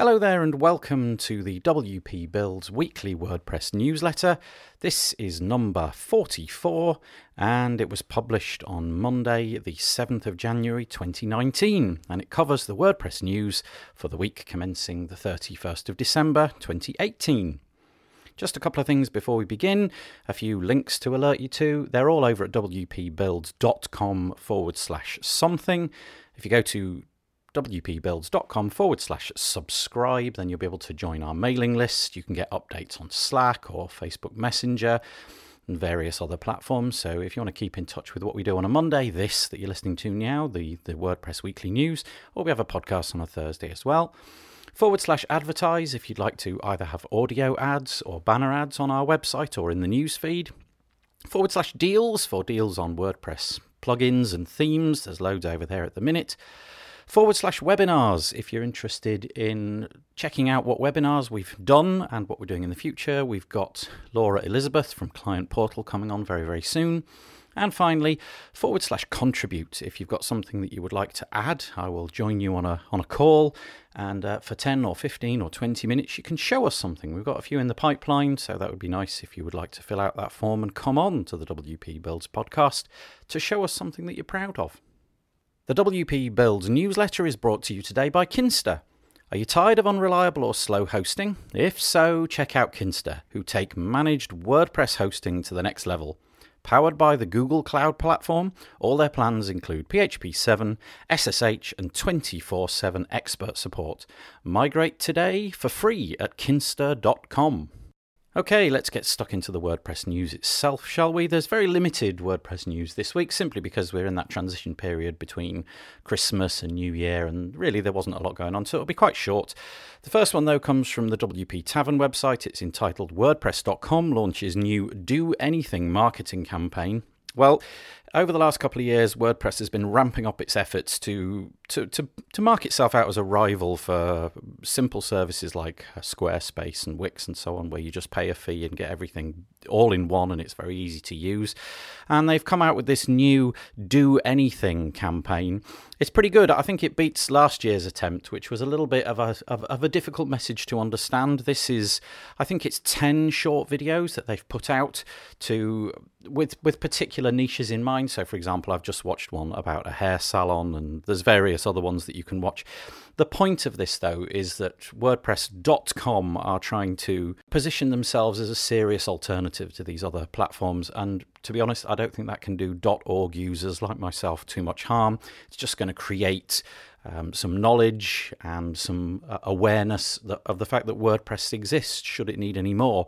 Hello there, and welcome to the WP Builds weekly WordPress newsletter. This is number 44, and it was published on Monday, the 7th of January 2019, and it covers the WordPress news for the week commencing the 31st of December 2018. Just a couple of things before we begin. A few links to alert you to. They're all over at wpbuilds.com forward slash something. If you go to wpbuilds.com forward slash subscribe. Then you'll be able to join our mailing list. You can get updates on Slack or Facebook Messenger and various other platforms. So if you want to keep in touch with what we do on a Monday, this that you're listening to now, the, the WordPress Weekly News, or we have a podcast on a Thursday as well. Forward slash advertise if you'd like to either have audio ads or banner ads on our website or in the news feed. Forward slash deals for deals on WordPress plugins and themes. There's loads over there at the minute forward slash webinars if you're interested in checking out what webinars we've done and what we're doing in the future. We've got Laura Elizabeth from Client Portal coming on very, very soon. And finally, forward slash contribute. If you've got something that you would like to add, I will join you on a, on a call. And uh, for 10 or 15 or 20 minutes, you can show us something. We've got a few in the pipeline, so that would be nice if you would like to fill out that form and come on to the WP Builds podcast to show us something that you're proud of. The WP Builds newsletter is brought to you today by Kinsta. Are you tired of unreliable or slow hosting? If so, check out Kinsta, who take managed WordPress hosting to the next level. Powered by the Google Cloud Platform, all their plans include PHP 7, SSH, and 24 7 expert support. Migrate today for free at kinsta.com. Okay, let's get stuck into the WordPress news itself, shall we? There's very limited WordPress news this week simply because we're in that transition period between Christmas and New Year, and really there wasn't a lot going on, so it'll be quite short. The first one, though, comes from the WP Tavern website. It's entitled WordPress.com launches new Do Anything marketing campaign. Well, over the last couple of years, WordPress has been ramping up its efforts to, to, to, to mark itself out as a rival for simple services like Squarespace and Wix and so on, where you just pay a fee and get everything all in one and it's very easy to use. And they've come out with this new Do Anything campaign. It's pretty good. I think it beats last year's attempt, which was a little bit of a, of, of a difficult message to understand. This is, I think it's 10 short videos that they've put out to with with particular niches in mind. So, for example, I've just watched one about a hair salon, and there's various other ones that you can watch. The point of this, though, is that WordPress.com are trying to position themselves as a serious alternative to these other platforms. And to be honest, I don't think that can do .org users like myself too much harm. It's just going to create um, some knowledge and some uh, awareness of the fact that WordPress exists, should it need any more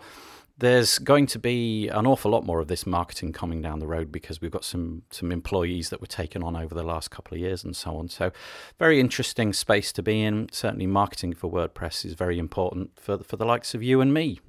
there's going to be an awful lot more of this marketing coming down the road because we've got some some employees that were taken on over the last couple of years and so on. So, very interesting space to be in. Certainly, marketing for WordPress is very important for for the likes of you and me.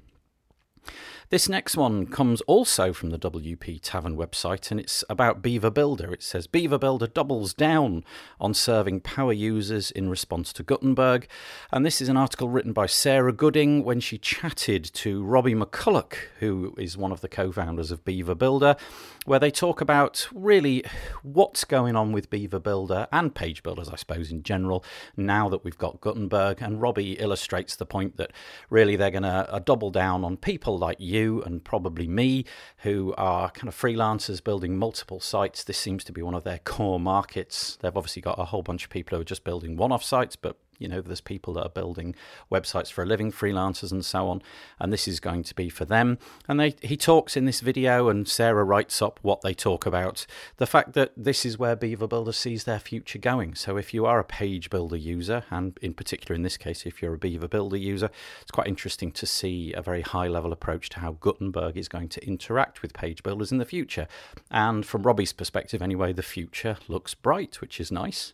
This next one comes also from the WP Tavern website and it's about Beaver Builder. It says Beaver Builder doubles down on serving power users in response to Gutenberg. And this is an article written by Sarah Gooding when she chatted to Robby McCullough, who is one of the co founders of Beaver Builder, where they talk about really what's going on with Beaver Builder and page builders, I suppose, in general, now that we've got Gutenberg. And Robbie illustrates the point that really they're going to uh, double down on people like you you and probably me, who are kind of freelancers building multiple sites. This seems to be one of their core markets. They've obviously got a whole bunch of people who are just building one off sites, but you know, there's people that are building websites for a living, freelancers and so on, and this is going to be for them. And they, he talks in this video, and Sarah writes up what they talk about. The fact that this is where Beaver Builder sees their future going. So if you are a page builder user, and in particular in this case, if you're a Beaver Builder user, it's quite interesting to see a very high level approach to how Gutenberg is going to interact with page builders in the future. And from Robby's perspective, anyway, the future looks bright, which is nice.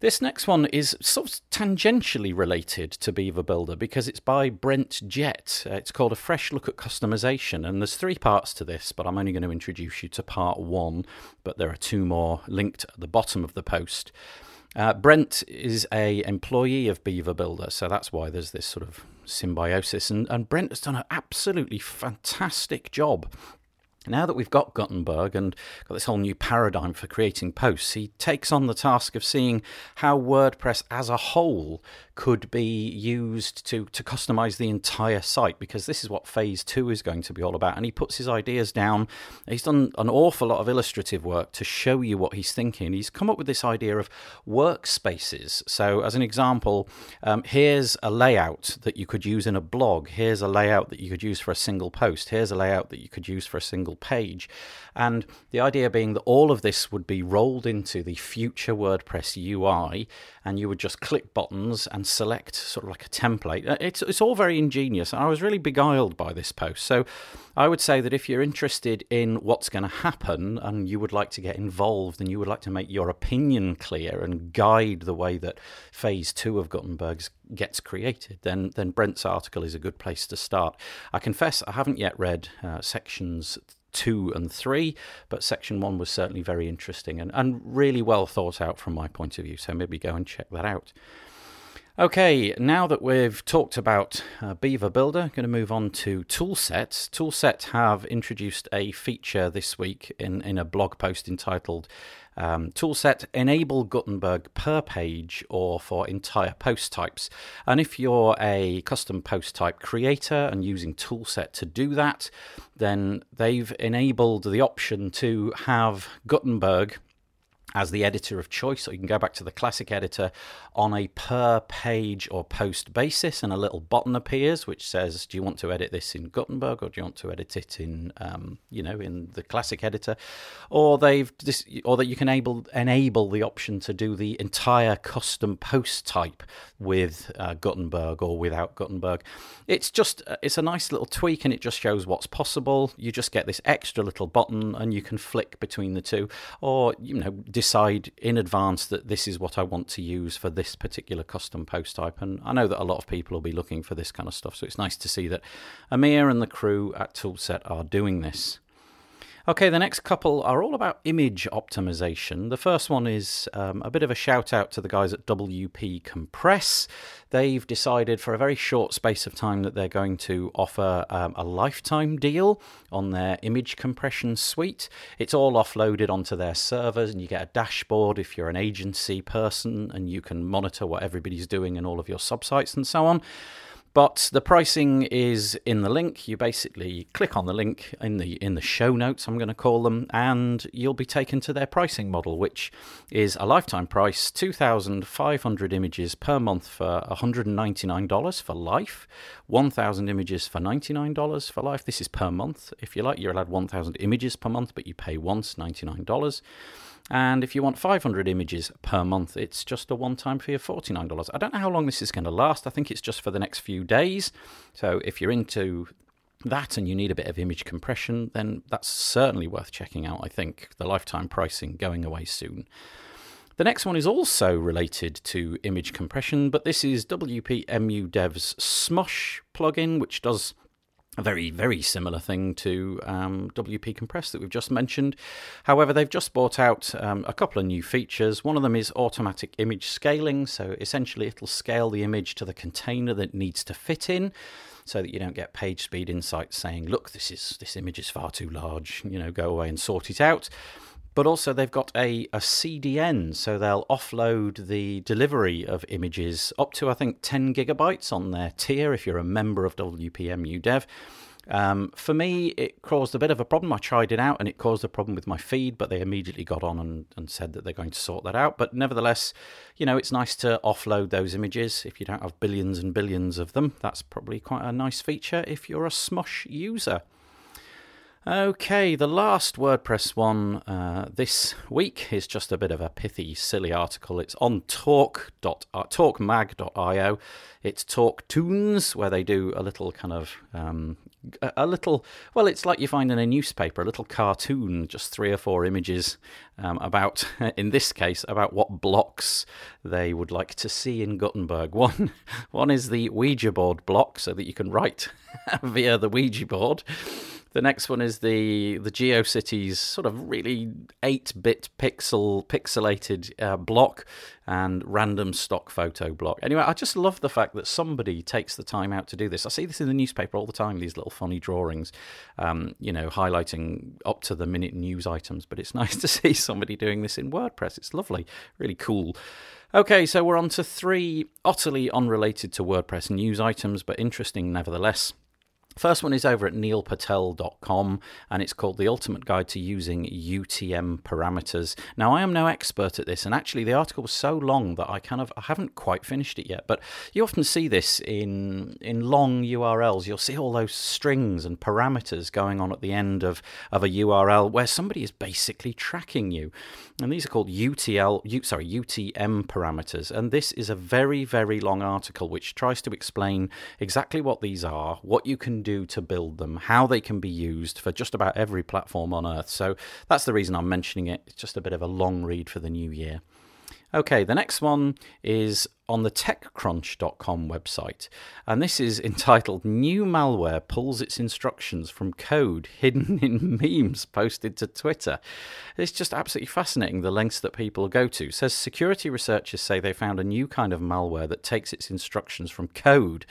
This next one is sort of tangentially related to Beaver Builder because it's by Brent Jett. Uh, it's called A Fresh Look at Customization, and there's three parts to this, but I'm only going to introduce you to part one, but there are two more linked at the bottom of the post. Uh, Brent is a employee of Beaver Builder, so that's why there's this sort of symbiosis. And, and Brent has done an absolutely fantastic job now that we've got Gutenberg and got this whole new paradigm for creating posts, he takes on the task of seeing how WordPress as a whole could be used to, to customize the entire site because this is what phase two is going to be all about. And he puts his ideas down. He's done an awful lot of illustrative work to show you what he's thinking. He's come up with this idea of workspaces. So, as an example, um, here's a layout that you could use in a blog. Here's a layout that you could use for a single post. Here's a layout that you could use for a single page. And the idea being that all of this would be rolled into the future WordPress UI, and you would just click buttons and select sort of like a template. Uh, it's, it's all very ingenious. I was really beguiled by this post. So I would say that if you're interested in what's going to happen and you would like to get involved and you would like to make your opinion clear and guide the way that phase two of Gutenberg gets created, then, then Brent's article is a good place to start. I confess I haven't yet read uh, sections two and three, but section one was certainly very interesting and, and really well thought out from my point of view. So maybe go and check that out. Okay, now that we've talked about uh, Beaver Builder, I'm going to move on to Toolset. Toolset have introduced a feature this week in, in a blog post entitled um, Toolset Enable Gutenberg per page or for entire post types. And if you're a custom post type creator and using Toolset to do that, then they've enabled the option to have Gutenberg as the editor of choice, or you can go back to the classic editor on a per page or post basis, and a little button appears which says, "Do you want to edit this in Gutenberg, or do you want to edit it in, um, you know, in the classic editor?" Or they've or that you can enable enable the option to do the entire custom post type with uh, Gutenberg or without Gutenberg. It's just uh, it's a nice little tweak, and it just shows what's possible. You just get this extra little button, and you can flick between the two, or you know decide in advance that this is what I want to use for this particular custom post type. And I know that a lot of people will be looking for this kind of stuff, so it's nice to see that Amir and the crew at Toolset are doing this. Okay, the next couple are all about image optimization. The first one is um, a bit of a shout out to the guys at WP Compress. They've decided for a very short space of time that they're going to offer um, a lifetime deal on their image compression suite. It's all offloaded onto their servers, and you get a dashboard if you're an agency person, and you can monitor what everybody's doing in all of your subsites and so on. But the pricing is in the link. You basically click on the link in the in the show notes, I'm going to call them, and you'll be taken to their pricing model, which is a lifetime price, 2,500 images per month for $199 for life, 1,000 images for $99 for life. This is per month. If you like, you're allowed 1,000 images per month, but you pay once $99. And if you want 500 images per month, it's just a one time fee of $49. I don't know how long this is going to last. I think it's just for the next few days. So if you're into that and you need a bit of image compression, then that's certainly worth checking out. I think the lifetime pricing going away soon. The next one is also related to image compression, but this is WP Dev's Smush plugin, which does a very, very similar thing to um, WP Compress that we've just mentioned. However, they've just brought out um, a couple of new features. One of them is automatic image scaling. So essentially, it'll scale the image to the container that needs to fit in so that you don't get page speed insights saying, look, this is this image is far too large, you know, go away and sort it out but also they've got a, a CDN, so they'll offload the delivery of images up to, I think, 10 gigabytes on their tier if you're a member of WPMU Dev. Um, for me, it caused a bit of a problem. I tried it out and it caused a problem with my feed, but they immediately got on and, and said that they're going to sort that out. But nevertheless, you know, it's nice to offload those images if you don't have billions and billions of them. That's probably quite a nice feature if you're a Smush user. Okay, the last WordPress one uh, this week is just a bit of a pithy, silly article. It's on Torque. Uh, torquemag.io. It's TorqueToons, where they do a little kind of um, a little well it's like you find in a newspaper a little cartoon just three or four images um, about in this case about what blocks they would like to see in gutenberg one one is the ouija board block so that you can write via the ouija board The next one is the the GeoCities sort of really eight bit pixel pixelated uh, block and random stock photo block. Anyway, I just love the fact that somebody takes the time out to do this. I see this in the newspaper all the time. These little funny drawings, um, you know, highlighting up to the minute news items. But it's nice to see somebody doing this in WordPress. It's lovely, really cool. Okay, so we're on to three utterly unrelated to WordPress news items, but interesting nevertheless. First one is over at neilpatel.com and it's called The Ultimate Guide to Using UTM Parameters. Now, I am no expert at this, and actually, the article was so long that I kind of I haven't quite finished it yet. But you often see this in in long URLs. You'll see all those strings and parameters going on at the end of, of a URL where somebody is basically tracking you. And these are called UTL, U, sorry, UTM parameters. And this is a very, very long article which tries to explain exactly what these are, what you can do to build them, how they can be used for just about every platform on earth. So that's the reason I'm mentioning it. It's just a bit of a long read for the new year. Okay, the next one is on the TechCrunch.com website, and this is entitled New Malware Pulls Its Instructions from Code Hidden in Memes Posted to Twitter. It's just absolutely fascinating the lengths that people go to. It says security researchers say they found a new kind of malware that takes its instructions from code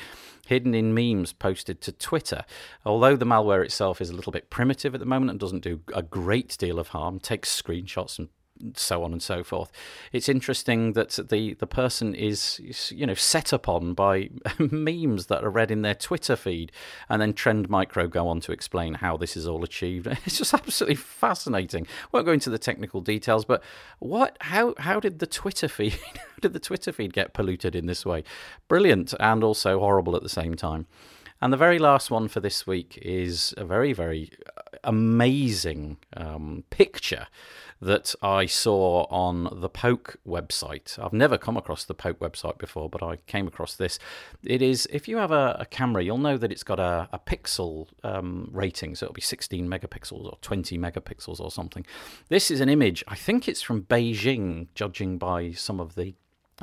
hidden in memes posted to Twitter. Although the malware itself is a little bit primitive at the moment and doesn't do a great deal of harm, takes screenshots and so on and so forth. It's interesting that the, the person is, you know, set upon by memes that are read in their Twitter feed, and then Trend Micro go on to explain how this is all achieved. It's just absolutely fascinating. Won't go into the technical details, but what? How how did the Twitter feed? how did the Twitter feed get polluted in this way? Brilliant and also horrible at the same time. And the very last one for this week is a very, very amazing um, picture that I saw on the Poke website. I've never come across the Poke website before, but I came across this. It is, if you have a, a camera, you'll know that it's got a, a pixel um, rating, so it'll be 16 megapixels or 20 megapixels or something. This is an image, I think it's from Beijing, judging by some of the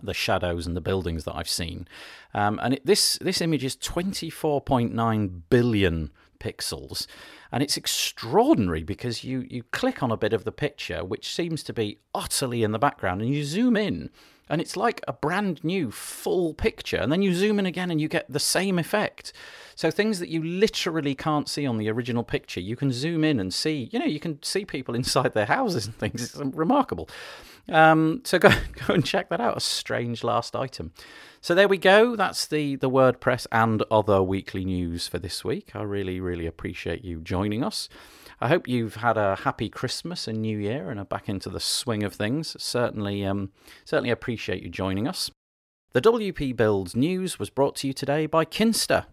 the shadows and the buildings that I've seen. Um, and it, this this image is 24.9 billion pixels. And it's extraordinary because you, you click on a bit of the picture, which seems to be utterly in the background, and you zoom in, and it's like a brand new full picture. And then you zoom in again, and you get the same effect. So things that you literally can't see on the original picture, you can zoom in and see. You know, you can see people inside their houses and things. It's remarkable. Um, so go go and check that out. A strange last item. So there we go. That's the the WordPress and other weekly news for this week. I really really appreciate you joining us. I hope you've had a happy Christmas and New Year and are back into the swing of things. Certainly um, certainly appreciate you joining us. The WP Builds news was brought to you today by Kinsta.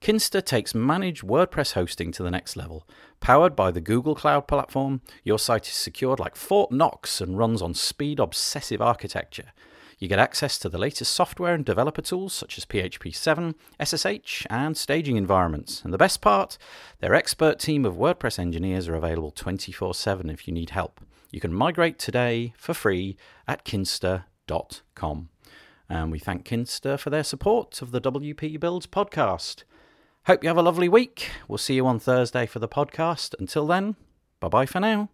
Kinsta takes managed WordPress hosting to the next level. Powered by the Google Cloud Platform, your site is secured like Fort Knox and runs on speed obsessive architecture. You get access to the latest software and developer tools such as PHP 7, SSH, and staging environments. And the best part, their expert team of WordPress engineers are available 24 7 if you need help. You can migrate today for free at kinsta.com. And we thank Kinsta for their support of the WP Builds podcast. Hope you have a lovely week. We'll see you on Thursday for the podcast. Until then, bye bye for now.